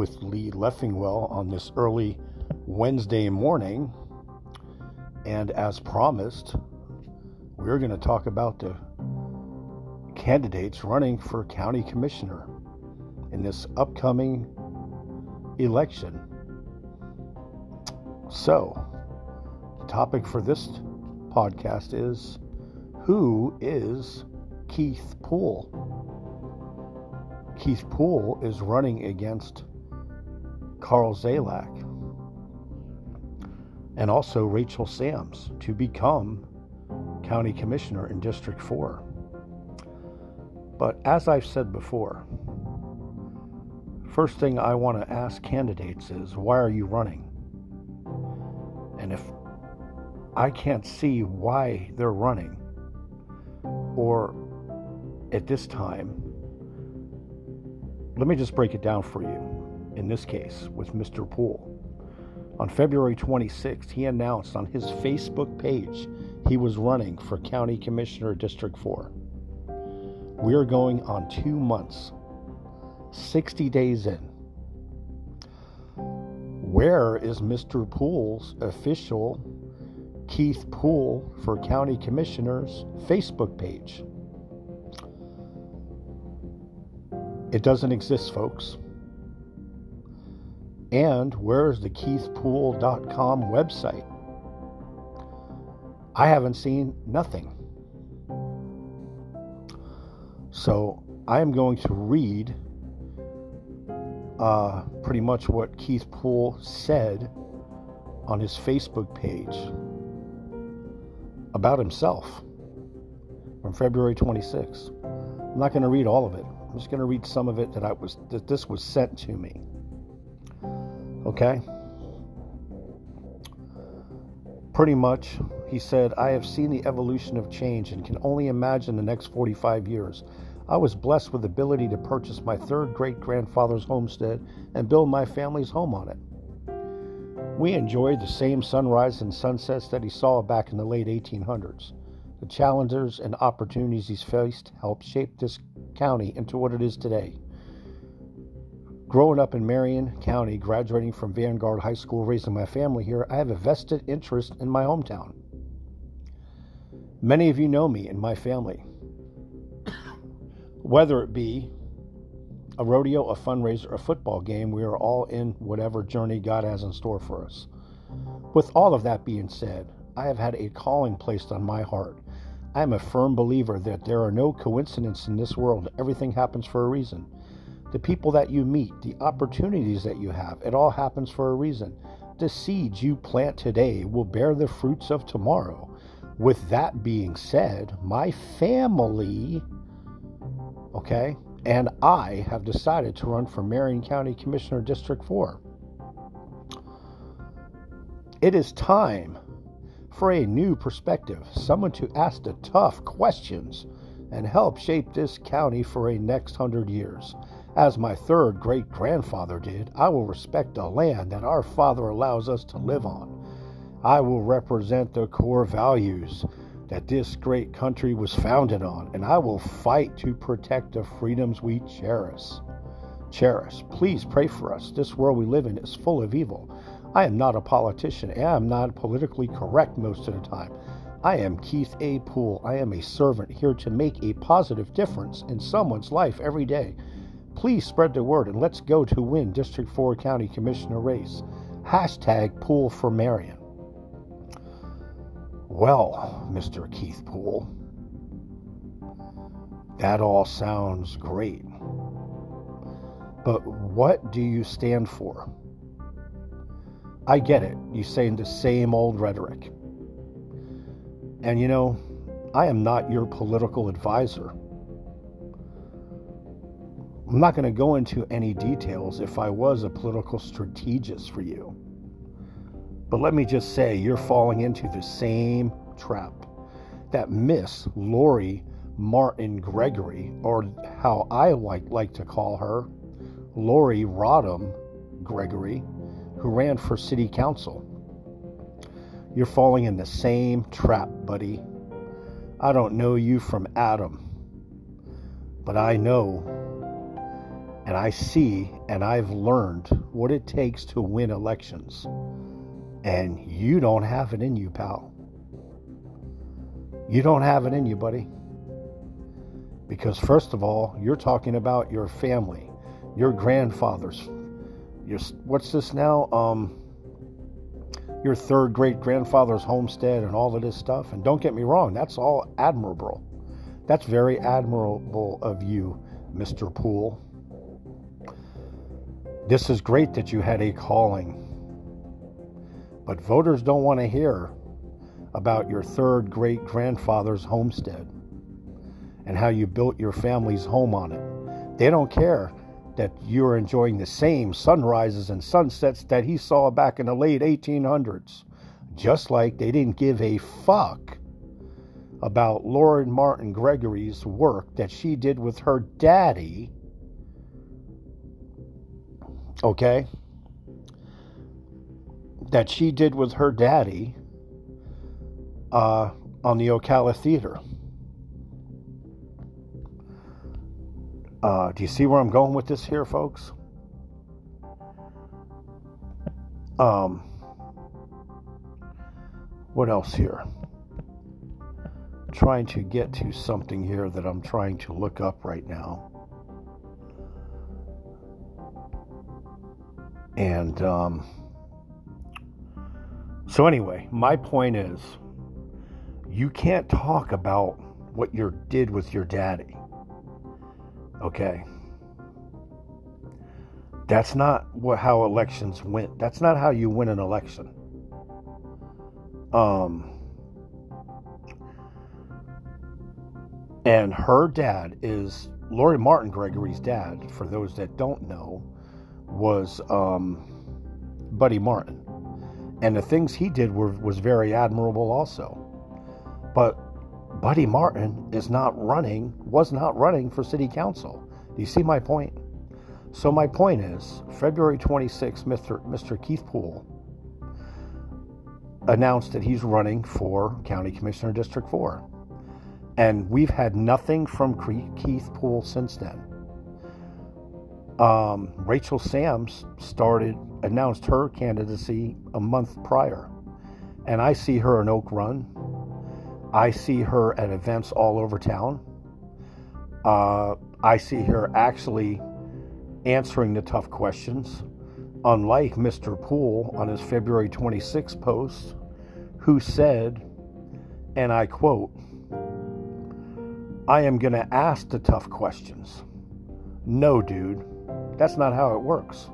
with Lee Leffingwell on this early Wednesday morning. And as promised, we're going to talk about the candidates running for county commissioner in this upcoming election. So, the topic for this podcast is Who is Keith Poole? Keith Poole is running against Carl Zalak and also Rachel Sams to become county commissioner in District 4. But as I've said before, first thing I want to ask candidates is why are you running? And if I can't see why they're running, or at this time, let me just break it down for you. In this case, with Mr. Poole. On February 26th, he announced on his Facebook page he was running for County Commissioner District 4. We are going on two months, 60 days in. Where is Mr. Poole's official Keith Poole for County Commissioners Facebook page? It doesn't exist, folks. And where's the keithpoole.com website? I haven't seen nothing. So I am going to read uh, pretty much what Keith Poole said on his Facebook page about himself from February 26th. I'm not going to read all of it. I'm just going to read some of it that I was that this was sent to me. Okay? Pretty much, he said, I have seen the evolution of change and can only imagine the next 45 years. I was blessed with the ability to purchase my third great grandfather's homestead and build my family's home on it. We enjoyed the same sunrise and sunsets that he saw back in the late 1800s. The challenges and opportunities he's faced helped shape this county into what it is today. Growing up in Marion County, graduating from Vanguard High School, raising my family here, I have a vested interest in my hometown. Many of you know me and my family. Whether it be a rodeo, a fundraiser, a football game, we are all in whatever journey God has in store for us. With all of that being said, I have had a calling placed on my heart I am a firm believer that there are no coincidences in this world. Everything happens for a reason. The people that you meet, the opportunities that you have, it all happens for a reason. The seeds you plant today will bear the fruits of tomorrow. With that being said, my family, okay, and I have decided to run for Marion County Commissioner District 4. It is time for a new perspective, someone to ask the tough questions and help shape this county for a next hundred years. As my third great grandfather did, I will respect the land that our father allows us to live on. I will represent the core values that this great country was founded on, and I will fight to protect the freedoms we cherish. Cherish. Please pray for us. This world we live in is full of evil. I am not a politician. and I am not politically correct most of the time. I am Keith A. Poole. I am a servant here to make a positive difference in someone's life every day. Please spread the word and let's go to win District 4 County Commissioner race. Hashtag Poole for Marion. Well, Mr. Keith Poole, that all sounds great. But what do you stand for? I get it. You're saying the same old rhetoric. And you know, I am not your political advisor. I'm not going to go into any details if I was a political strategist for you. But let me just say, you're falling into the same trap that Miss Lori Martin Gregory, or how I like, like to call her, Lori Rodham Gregory, who ran for city council. You're falling in the same trap, buddy. I don't know you from Adam, but I know And I see and I've learned what it takes to win elections. And you don't have it in you, pal. You don't have it in you, buddy. Because, first of all, you're talking about your family, your grandfathers. Your, what's this now? Um, your third great grandfather's homestead and all of this stuff. And don't get me wrong, that's all admirable. That's very admirable of you, Mr. Poole. This is great that you had a calling. But voters don't want to hear about your third great grandfather's homestead and how you built your family's home on it. They don't care that you're enjoying the same sunrises and sunsets that he saw back in the late 1800s. Just like they didn't give a fuck about Lauren Martin Gregory's work that she did with her daddy. Okay? That she did with her daddy uh, on the Ocala Theater. Uh, do you see where I'm going with this here, folks? Um, what else here? trying to get to something here that I'm trying to look up right now. And um, so, anyway, my point is you can't talk about what you did with your daddy. Okay? That's not what, how elections went. That's not how you win an election. Um, And her dad is Lori Martin Gregory's dad, for those that don't know, was um, Buddy Martin. And the things he did were was very admirable also. But Buddy Martin is not running, was not running for city council. Do you see my point? So my point is, February 26th, Mr. Mr. Keith Poole announced that he's running for County Commissioner District 4. And we've had nothing from Keith Poole since then. Um, Rachel Sams started, announced her candidacy a month prior. And I see her in Oak Run. I see her at events all over town. Uh, I see her actually answering the tough questions, unlike Mr. Poole on his February 26 post, who said, and I quote, I am going to ask the tough questions. No, dude, that's not how it works.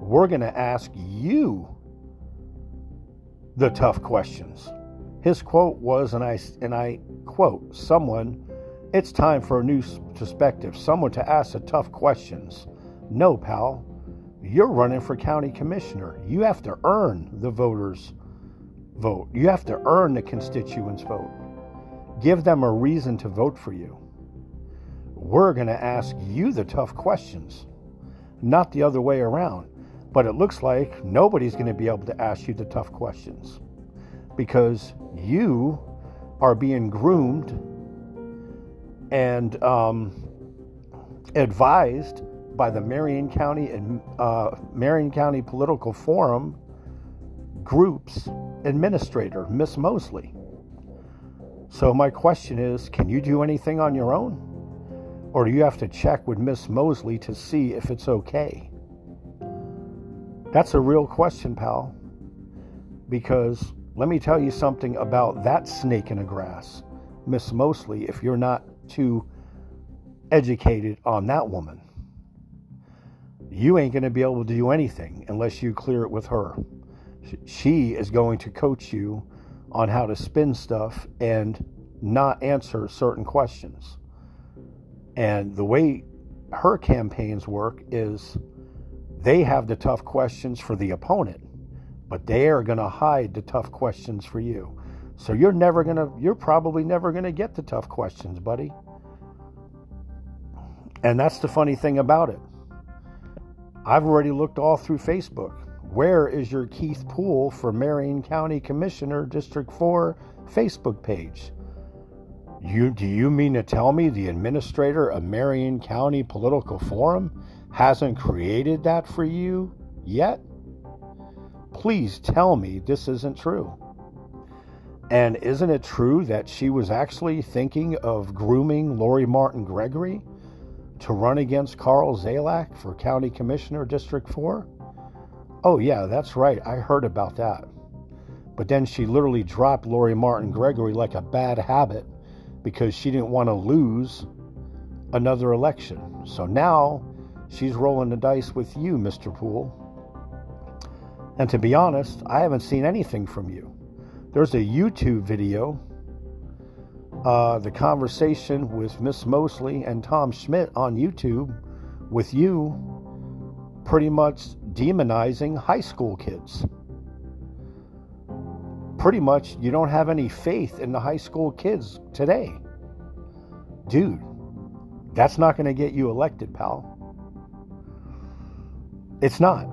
We're going to ask you the tough questions. His quote was, and I, and I quote, someone, it's time for a new perspective, someone to ask the tough questions. No, pal, you're running for county commissioner. You have to earn the voters' vote, you have to earn the constituents' vote. Give them a reason to vote for you. We're going to ask you the tough questions, not the other way around. But it looks like nobody's going to be able to ask you the tough questions because you are being groomed and um, advised by the Marion County and uh, Marion County Political Forum group's administrator, Miss Mosley. So, my question is can you do anything on your own? Or do you have to check with Miss Mosley to see if it's okay? That's a real question, pal. Because let me tell you something about that snake in the grass, Miss Mosley, if you're not too educated on that woman. You ain't going to be able to do anything unless you clear it with her. She is going to coach you on how to spin stuff and not answer certain questions. And the way her campaigns work is they have the tough questions for the opponent, but they are going to hide the tough questions for you. So you're never going to, you're probably never going to get the tough questions, buddy. And that's the funny thing about it. I've already looked all through Facebook. Where is your Keith Poole for Marion County Commissioner District 4 Facebook page? You do you mean to tell me the administrator of Marion County Political Forum hasn't created that for you yet, please tell me this isn't true. And isn't it true that she was actually thinking of grooming Lori Martin Gregory to run against Carl Zalak for County Commissioner District 4? Oh, yeah, that's right. I heard about that. But then she literally dropped Lori Martin Gregory like a bad habit because she didn't want to lose another election. So now she's rolling the dice with you, Mr. Poole. And to be honest, I haven't seen anything from you. There's a YouTube video, uh, the conversation with Miss Mosley and Tom Schmidt on YouTube, with you pretty much demonizing high school kids. Pretty much, you don't have any faith in the high school kids today. Dude, that's not going to get you elected, pal. It's not.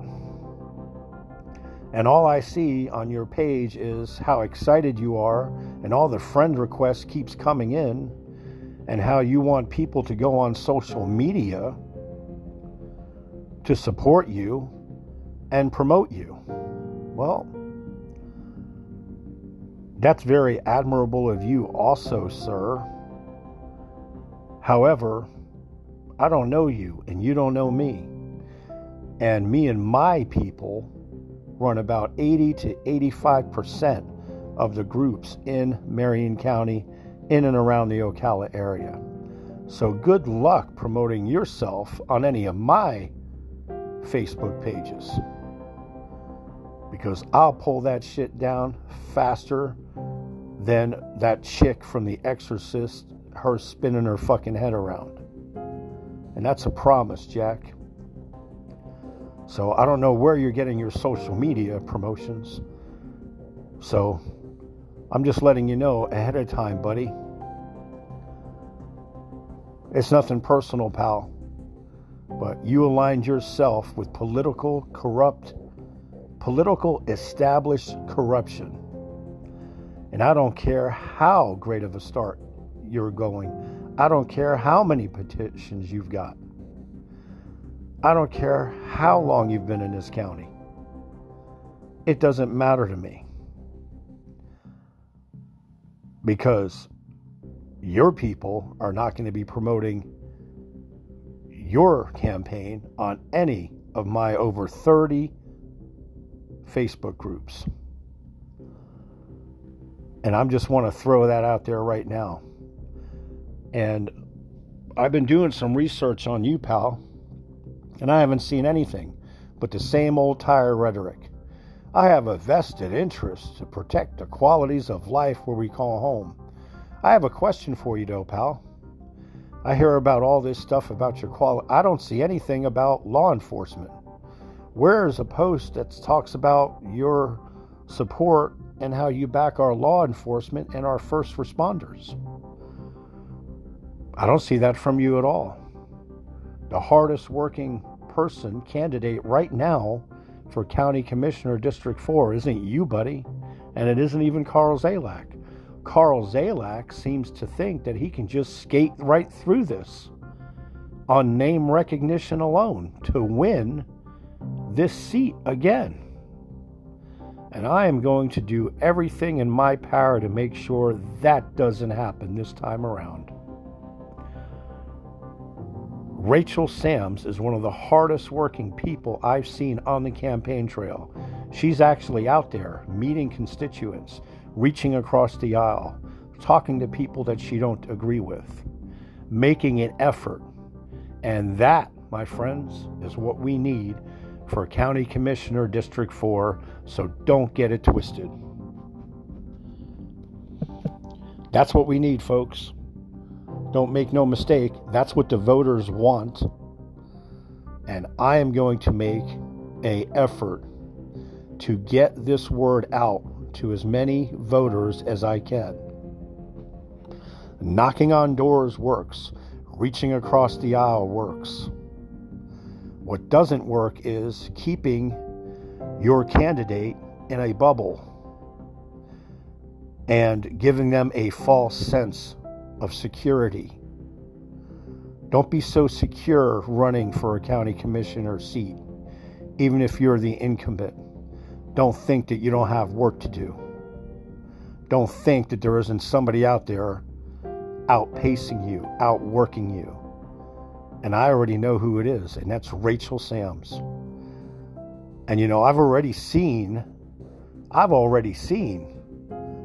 And all I see on your page is how excited you are, and all the friend requests keeps coming in, and how you want people to go on social media to support you and promote you. Well, that's very admirable of you, also, sir. However, I don't know you, and you don't know me. And me and my people run about 80 to 85% of the groups in Marion County, in and around the Ocala area. So good luck promoting yourself on any of my Facebook pages. Because I'll pull that shit down faster than that chick from The Exorcist, her spinning her fucking head around. And that's a promise, Jack. So I don't know where you're getting your social media promotions. So I'm just letting you know ahead of time, buddy. It's nothing personal, pal. But you aligned yourself with political corrupt, political established corruption. And I don't care how great of a start you're going. I don't care how many petitions you've got. I don't care how long you've been in this county. It doesn't matter to me. Because your people are not going to be promoting your campaign on any of my over 30 Facebook groups. And I'm just want to throw that out there right now. And I've been doing some research on you, pal and I haven't seen anything but the same old tire rhetoric. I have a vested interest to protect the qualities of life where we call home. I have a question for you, though, pal. I hear about all this stuff about your quality. I don't see anything about law enforcement. Where is a post that talks about your support and how you back our law enforcement and our first responders? I don't see that from you at all. The hardest working person candidate right now for County Commissioner District 4 isn't you, buddy, and it isn't even Carl Zalak. Carl Zalak seems to think that he can just skate right through this on name recognition alone to win this seat again. And I am going to do everything in my power to make sure that doesn't happen this time around. Rachel Sams is one of the hardest working people I've seen on the campaign trail. She's actually out there meeting constituents, reaching across the aisle, talking to people that she don't agree with, making an effort. And that, my friends, is what we need for County Commissioner District 4, so don't get it twisted. That's what we need, folks. Don't make no mistake, that's what the voters want. And I am going to make a effort to get this word out to as many voters as I can. Knocking on doors works. Reaching across the aisle works. What doesn't work is keeping your candidate in a bubble and giving them a false sense of security. Don't be so secure running for a county commissioner seat, even if you're the incumbent. Don't think that you don't have work to do. Don't think that there isn't somebody out there outpacing you, outworking you. And I already know who it is, and that's Rachel Sams. And you know, I've already seen, I've already seen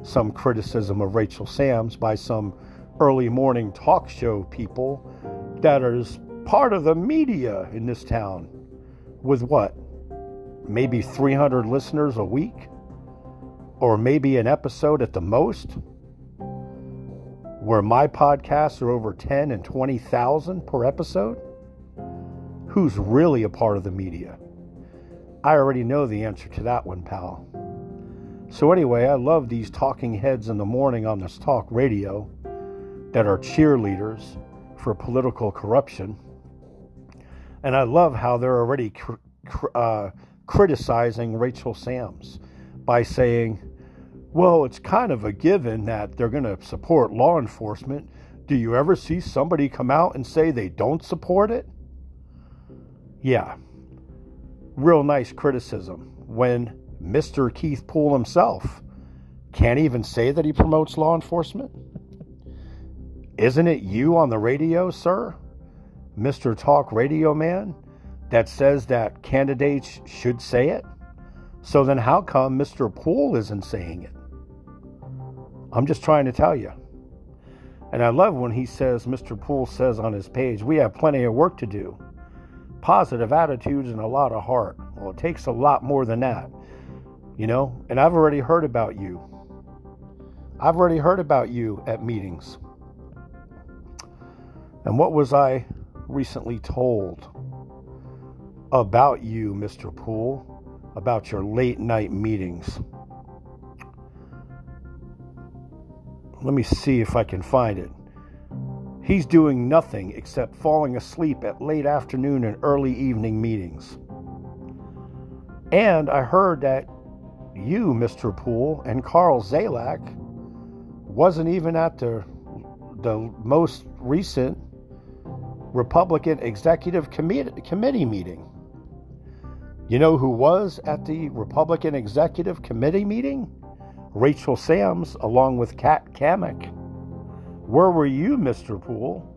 some criticism of Rachel Sams by some early morning talk show people that is part of the media in this town with what? Maybe 300 listeners a week? Or maybe an episode at the most? Where my podcasts are over 10 and 20,000 per episode? Who's really a part of the media? I already know the answer to that one, pal. So, anyway, I love these talking heads in the morning on this talk radio that are cheerleaders for political corruption. And I love how they're already cr- cr- uh, criticizing Rachel Sams by saying, well, it's kind of a given that they're going to support law enforcement. Do you ever see somebody come out and say they don't support it? Yeah. Real nice criticism when Mr. Keith Poole himself can't even say that he promotes law enforcement. Isn't it you on the radio, sir? Mr. Talk Radio Man, that says that candidates should say it? So then, how come Mr. Poole isn't saying it? I'm just trying to tell you. And I love when he says, Mr. Poole says on his page, we have plenty of work to do. Positive attitudes and a lot of heart. Well, it takes a lot more than that. You know, and I've already heard about you. I've already heard about you at meetings. And what was I recently told about you, Mr. Poole, about your late night meetings? Let me see if I can find it. He's doing nothing except falling asleep at late afternoon and early evening meetings. And I heard that you, Mr. Poole, and Carl Zalak wasn't even at the the most recent Republican Executive Committee, Committee meeting. You know who was at the Republican Executive Committee meeting? Rachel Sams, along with Kat Cammack. Where were you, Mr. Poole?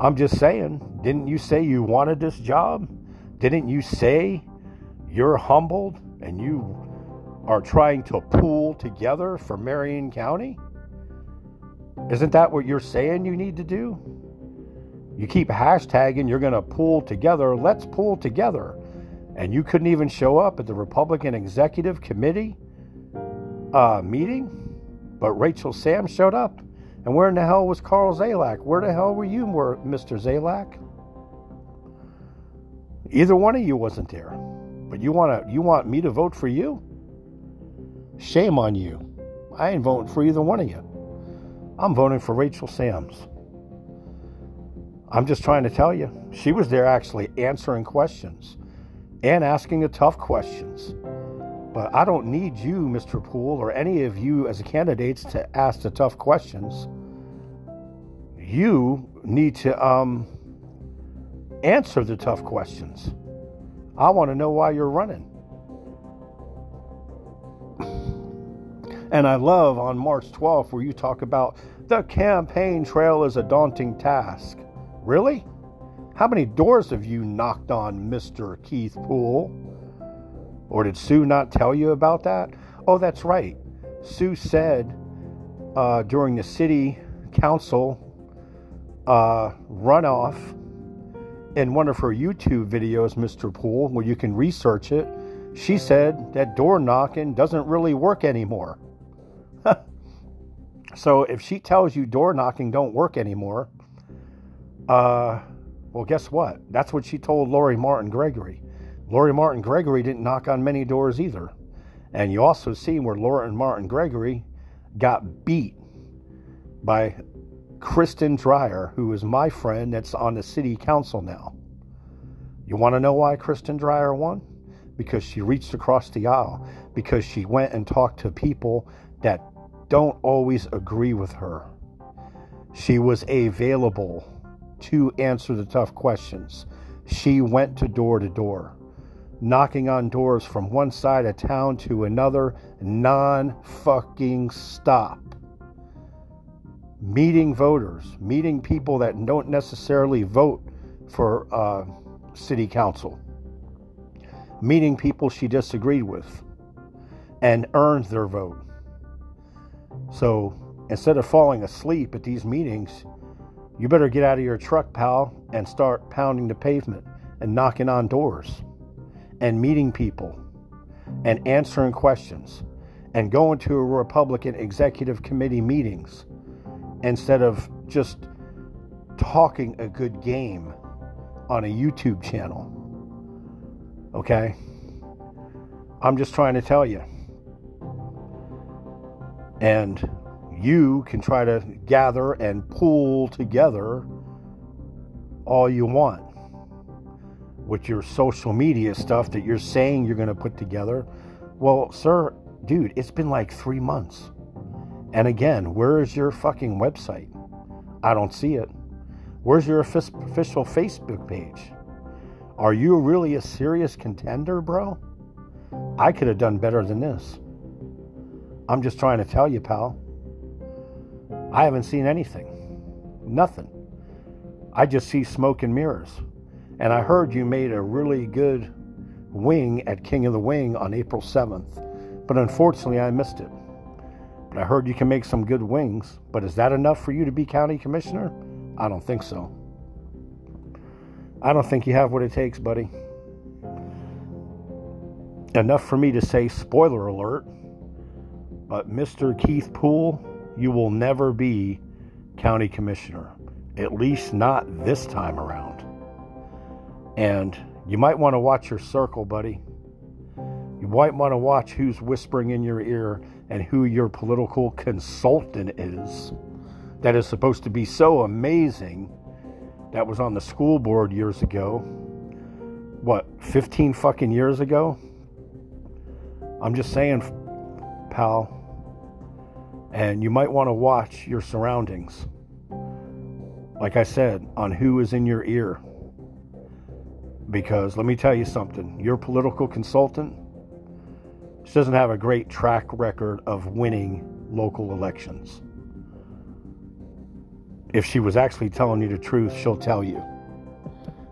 I'm just saying, didn't you say you wanted this job? Didn't you say you're humbled and you are trying to pool together for Marion County? Isn't that what you're saying you need to do? You keep hashtagging you're going to pool together. Let's pool together. And you couldn't even show up at the Republican Executive Committee uh, meeting, but Rachel Sam showed up. And where in the hell was Carl Zalak? Where the hell were you, Mr. Zalak? Either one of you wasn't there. But you want to you want me to vote for you? Shame on you. I ain't voting for either one of you. I'm voting for Rachel Sams. I'm just trying to tell you, she was there actually answering questions and asking the tough questions. But I don't need you, Mr. Poole, or any of you as candidates to ask the tough questions. You need to um, answer the tough questions. I want to know why you're running. And I love on March 12th where you talk about the campaign trail is a daunting task. Really? How many doors have you knocked on, Mr. Keith Poole? Or did Sue not tell you about that? Oh, that's right. Sue said uh, during the city council uh, runoff in one of her YouTube videos, Mr. Poole, where you can research it, she said that door knocking doesn't really work anymore. so if she tells you door knocking don't work anymore, uh, well, guess what? That's what she told Lori Martin Gregory. Lori Martin Gregory didn't knock on many doors either. And you also see where Lori Martin Gregory got beat by Kristen Dreyer, who is my friend that's on the city council now. You want to know why Kristen Dreyer won? Because she reached across the aisle, because she went and talked to people that don't always agree with her. She was available to answer the tough questions. She went to door to door, knocking on doors from one side of town to another, non fucking stop. Meeting voters, meeting people that don't necessarily vote for uh, city council, meeting people she disagreed with, and earned their vote. So instead of falling asleep at these meetings, you better get out of your truck, pal, and start pounding the pavement and knocking on doors and meeting people and answering questions and going to a Republican executive committee meetings instead of just talking a good game on a YouTube channel. Okay? I'm just trying to tell you. And you can try to gather and pull together all you want with your social media stuff that you're saying you're going to put together. Well, sir, dude, it's been like three months. And again, where is your fucking website? I don't see it. Where's your official Facebook page? Are you really a serious contender, bro? I could have done better than this. I'm just trying to tell you, pal. I haven't seen anything. Nothing. I just see smoke and mirrors. And I heard you made a really good wing at King of the Wing on April 7th. But unfortunately, I missed it. But I heard you can make some good wings. But is that enough for you to be county commissioner? I don't think so. I don't think you have what it takes, buddy. Enough for me to say spoiler alert. But Mr. Keith Poole you will never be county commissioner, at least not this time around. And you might want to watch your circle, buddy. You might want to watch who's whispering in your ear and who your political consultant is. That is supposed to be so amazing. That was on the school board years ago. What, 15 fucking years ago? I'm just saying, pal and you might want to watch your surroundings. Like I said, on who is in your ear. Because let me tell you something your political consultant she doesn't have a great track record of winning local elections. If she was actually telling you the truth, she'll tell you.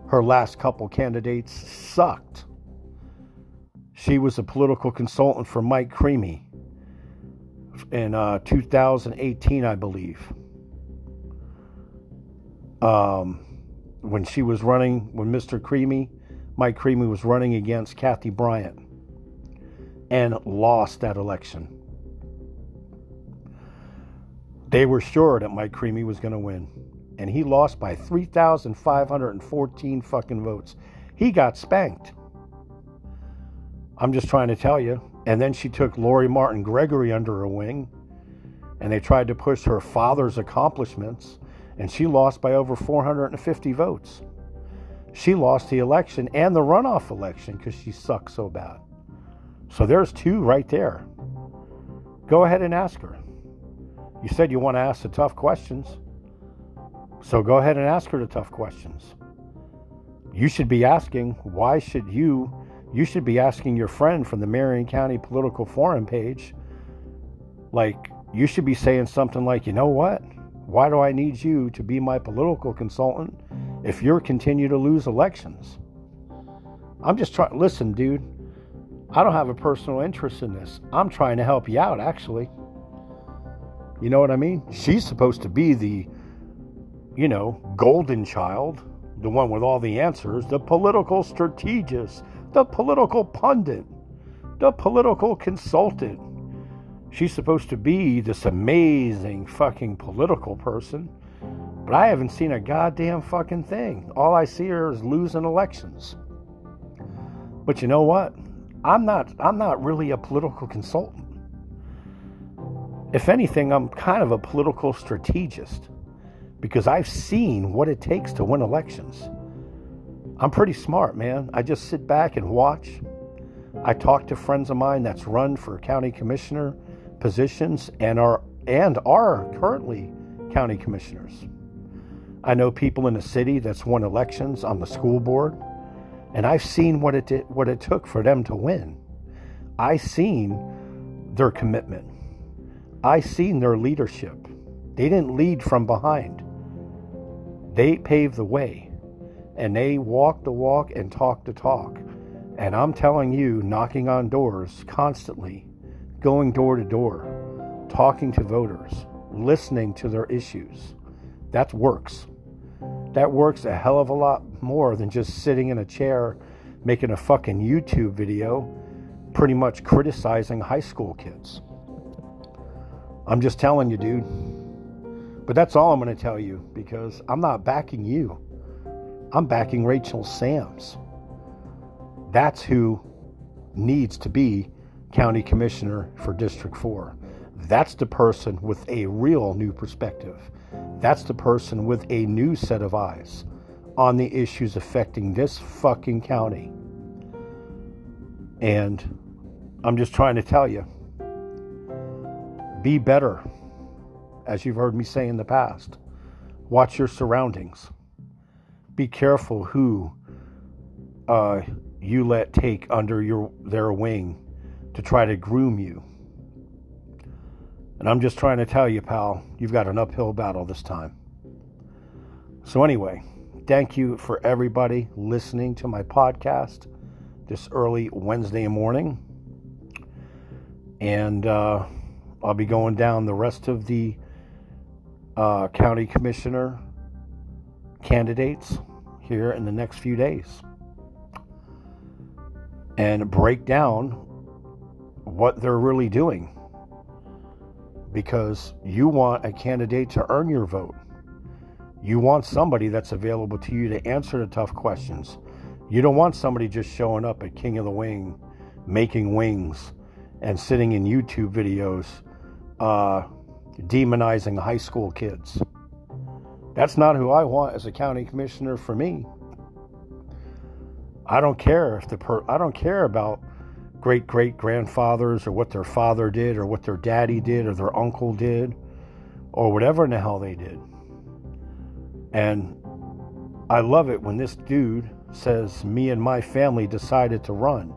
Her last couple candidates sucked. She was a political consultant for Mike Creamy in uh, 2018, I believe. Um, when she was running, when Mr. Creamy, Mike Creamy was running against Kathy Bryant and lost that election. They were sure that Mike Creamy was going to win. And he lost by 3,514 fucking votes. He got spanked. I'm just trying to tell you, and then she took Lori Martin Gregory under her wing, and they tried to push her father's accomplishments, and she lost by over 450 votes. She lost the election and the runoff election because she sucks so bad. So there's two right there. Go ahead and ask her. You said you want to ask the tough questions. So go ahead and ask her the tough questions. You should be asking, why should you you should be asking your friend from the Marion County Political Forum page, like, you should be saying something like, you know what? Why do I need you to be my political consultant if you're continue to lose elections? I'm just trying, listen, dude, I don't have a personal interest in this. I'm trying to help you out, actually. You know what I mean? She's supposed to be the, you know, golden child, the one with all the answers, the political strategist, the political pundit, the political consultant. She's supposed to be this amazing fucking political person, but I haven't seen a goddamn fucking thing. All I see her is losing elections. But you know what? I'm not I'm not really a political consultant. If anything, I'm kind of a political strategist because I've seen what it takes to win elections. I'm pretty smart, man. I just sit back and watch. I talk to friends of mine that's run for county commissioner positions and are and are currently county commissioners. I know people in the city that's won elections on the school board, and I've seen what it did, what it took for them to win. I seen their commitment. I seen their leadership. They didn't lead from behind. They paved the way, and they walked the walk and talked the talk. And I'm telling you, knocking on doors constantly, going door to door, talking to voters, listening to their issues. That works. That works a hell of a lot more than just sitting in a chair making a fucking YouTube video pretty much criticizing high school kids. I'm just telling you, dude. But that's all I'm going to tell you because I'm not backing you. I'm backing Rachel Sams. That's who needs to be county commissioner for District 4. That's the person with a real new perspective. That's the person with a new set of eyes on the issues affecting this fucking county. And I'm just trying to tell you be better, as you've heard me say in the past. Watch your surroundings. Be careful who uh, you let take under your their wing to try to groom you. And I'm just trying to tell you, pal, you've got an uphill battle this time. So, anyway, thank you for everybody listening to my podcast this early Wednesday morning. And uh, I'll be going down the rest of the uh, county commissioner candidates here in the next few days and break down what they're really doing because you want a candidate to earn your vote. You want somebody that's available to you to answer the tough questions. You don't want somebody just showing up at King of the Wing, making wings, and sitting in YouTube videos uh, demonizing high school kids. That's not who I want as a county commissioner for me. I don't care if the per- I don't care about great great grandfathers or what their father did or what their daddy did or their uncle did or whatever in the hell they did. And I love it when this dude says, Me and my family decided to run.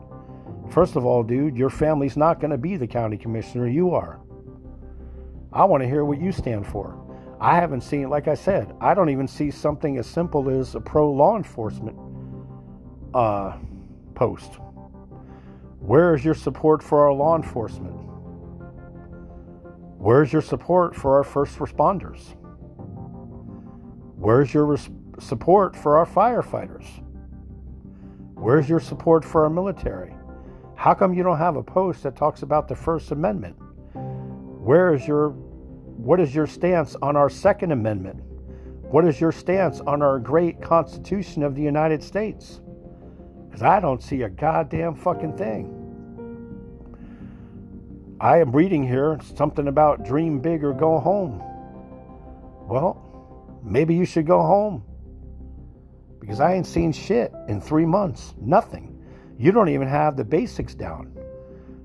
First of all, dude, your family's not going to be the county commissioner, you are. I want to hear what you stand for. I haven't seen, like I said, I don't even see something as simple as a pro law enforcement uh, post. Where is your support for our law enforcement? Where's your support for our first responders? Where's your res- support for our firefighters? Where's your support for our military? How come you don't have a post that talks about the First Amendment? Where is your what is your stance on our Second Amendment? What is your stance on our great Constitution of the United States? Because I don't see a goddamn fucking thing. I am reading here something about dream big or go home. Well, maybe you should go home. Because I ain't seen shit in three months. Nothing. You don't even have the basics down.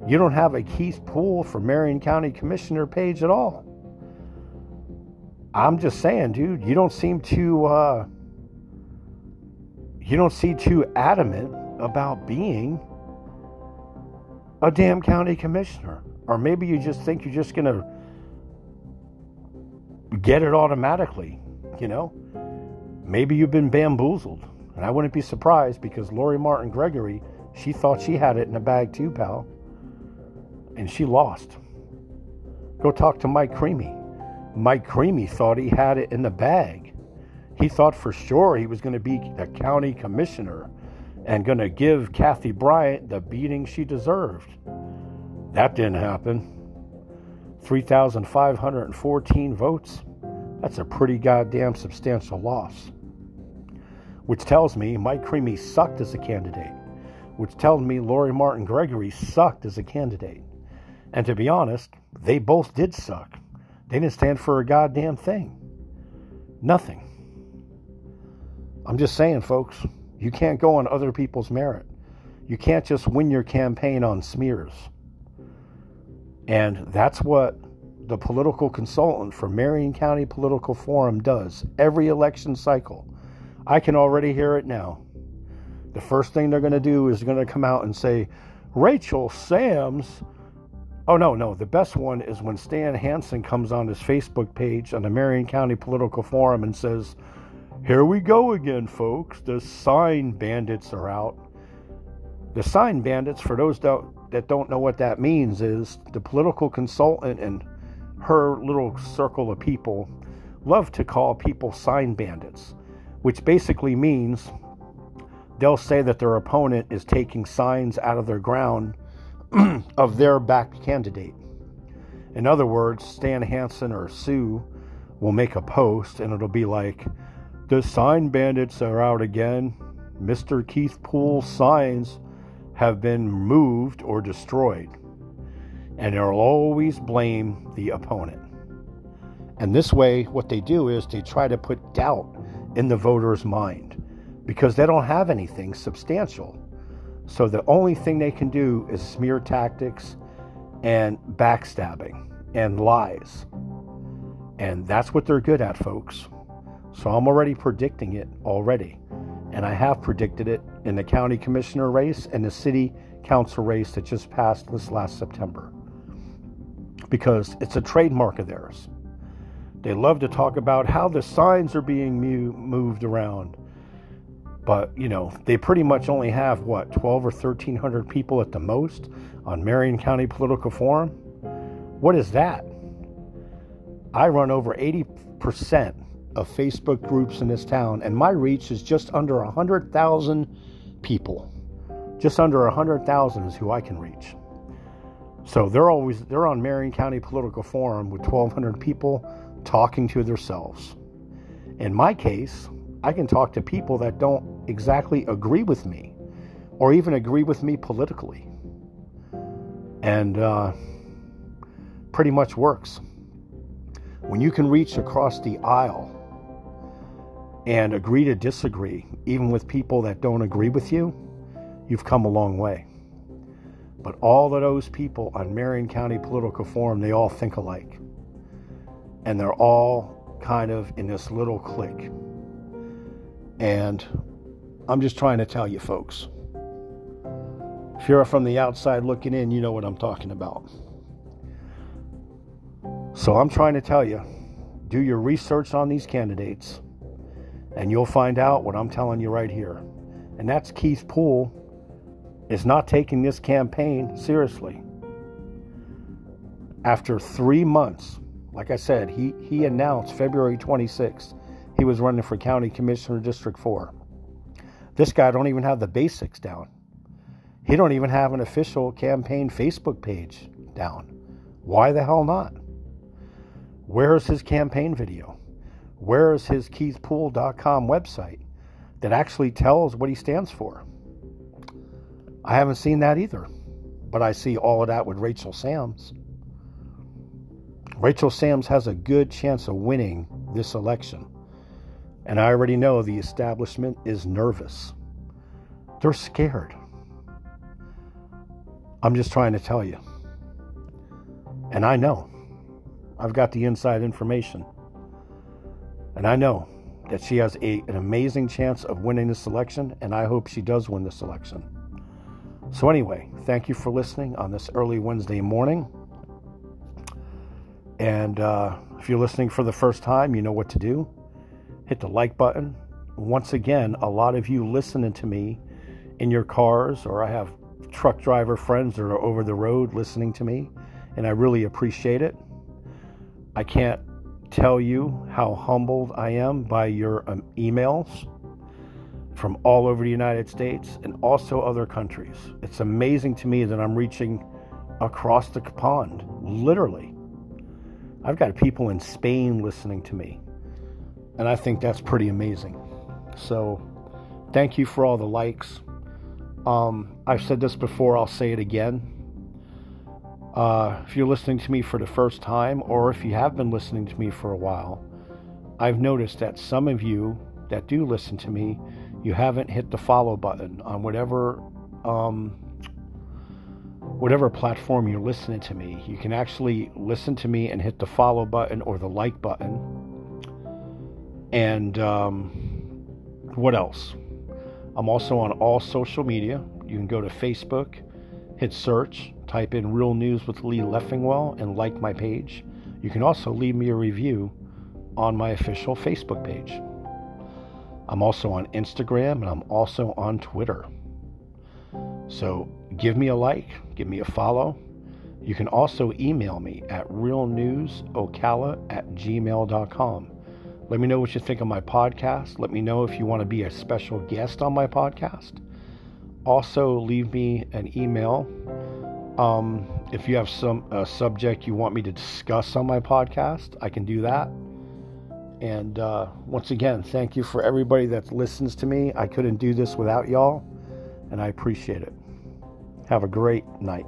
You don't have a Keith Poole for Marion County Commissioner page at all. I'm just saying, dude, you don't seem to uh, you don't see too adamant about being a damn county commissioner. Or maybe you just think you're just going to get it automatically, you know? Maybe you've been bamboozled. And I wouldn't be surprised because Lori Martin Gregory, she thought she had it in the bag too, pal. And she lost. Go talk to Mike Creamy. Mike Creamy thought he had it in the bag. He thought for sure he was going to be a county commissioner and going to give Kathy Bryant the beating she deserved. That didn't happen. 3,514 votes. That's a pretty goddamn substantial loss. Which tells me Mike Creamy sucked as a candidate. Which tells me Lori Martin Gregory sucked as a candidate. And to be honest, they both did suck. They didn't stand for a goddamn thing. Nothing. I'm just saying, folks, you can't go on other people's merit. You can't just win your campaign on smears. And that's what the political consultant for Marion County Political Forum does every election cycle, I can already hear it now. The first thing they're going to do is going to come out and say, Rachel Sams. Oh, no, no. The best one is when Stan Hansen comes on his Facebook page on the Marion County Political Forum and says, Here we go again, folks. The sign bandits are out. The sign bandits, for those that, don't know what that means, is the political consultant and her little circle of people love to call people sign bandits, which basically means they'll say that their opponent is taking signs out of their ground of their backed candidate. In other words, Stan Hansen or Sue will make a post and it'll be like, The sign bandits are out again. Mr. Keith Poole's signs have been moved or destroyed. And they'll always blame the opponent. And this way, what they do is they try to put doubt in the voter's mind because they don't have anything substantial. So the only thing they can do is smear tactics and backstabbing and lies. And that's what they're good at, folks. So I'm already predicting it already. And I have predicted it in the county commissioner race and the city council race that just passed this last September. Because it's a trademark of theirs. They love to talk about how the signs are being moved around but, you know, they pretty much only have, what, 12 or 1,300 people at the most on Marion County Political Forum? What is that? I run over 80% of Facebook groups in this town, and my reach is just under 100,000 people. Just under 100,000 is who I can reach. So they're always they're on Marion County Political Forum with 1,200 people talking to themselves. In my case, I can talk to people that don't exactly agree with me or even agree with me politically. And uh, pretty much works. When you can reach across the aisle and agree to disagree, even with people that don't agree with you, you've come a long way. But all of those people on Marion County Political Forum, they all think alike. And they're all kind of in this little clique. And I'm just trying to tell you, folks. If you're from the outside looking in, you know what I'm talking about. So I'm trying to tell you do your research on these candidates, and you'll find out what I'm telling you right here. And that's Keith Poole is not taking this campaign seriously. After three months, like I said, he, he announced February 26th he was running for County Commissioner District 4. This guy don't even have the basics down. He don't even have an official campaign Facebook page down. Why the hell not? Where's his campaign video? Where is his keithpoole.com website that actually tells what he stands for? I haven't seen that either. But I see all of that with Rachel Sams. Rachel Sams has a good chance of winning this election. And I already know the establishment is nervous. They're scared. I'm just trying to tell you. And I know. I've got the inside information. And I know that she has a, an amazing chance of winning this election, and I hope she does win this election. So, anyway, thank you for listening on this early Wednesday morning. And uh, if you're listening for the first time, you know what to do hit the like button. Once again, a lot of you listening to me in your cars, or I have truck driver friends that are over the road listening to me, and I really appreciate it. I can't tell you how humbled I am by your um, emails from all over the United States and also other countries. It's amazing to me that I'm reaching across the pond, literally. I've got people in Spain listening to me. And I think that's pretty amazing. So, thank you for all the likes. Um, I've said this before, I'll say it again. Uh, if you're listening to me for the first time, or if you have been listening to me for a while, I've noticed that some of you that do listen to me, you haven't hit the follow button on whatever um, whatever platform you're listening to me. You can actually listen to me and hit the follow button or the like button. And um, what else? I'm also on all social media. You can go to Facebook, hit search, type in Real News with Lee Leffingwell, and like my page. You can also leave me a review on my official Facebook page. I'm also on Instagram and I'm also on Twitter. So give me a like, give me a follow. You can also email me at realnewsocala at gmail.com. Let me know what you think of my podcast. Let me know if you want to be a special guest on my podcast. Also, leave me an email um, if you have some subject you want me to discuss on my podcast. I can do that. And uh, once again, thank you for everybody that listens to me. I couldn't do this without y'all, and I appreciate it. Have a great night.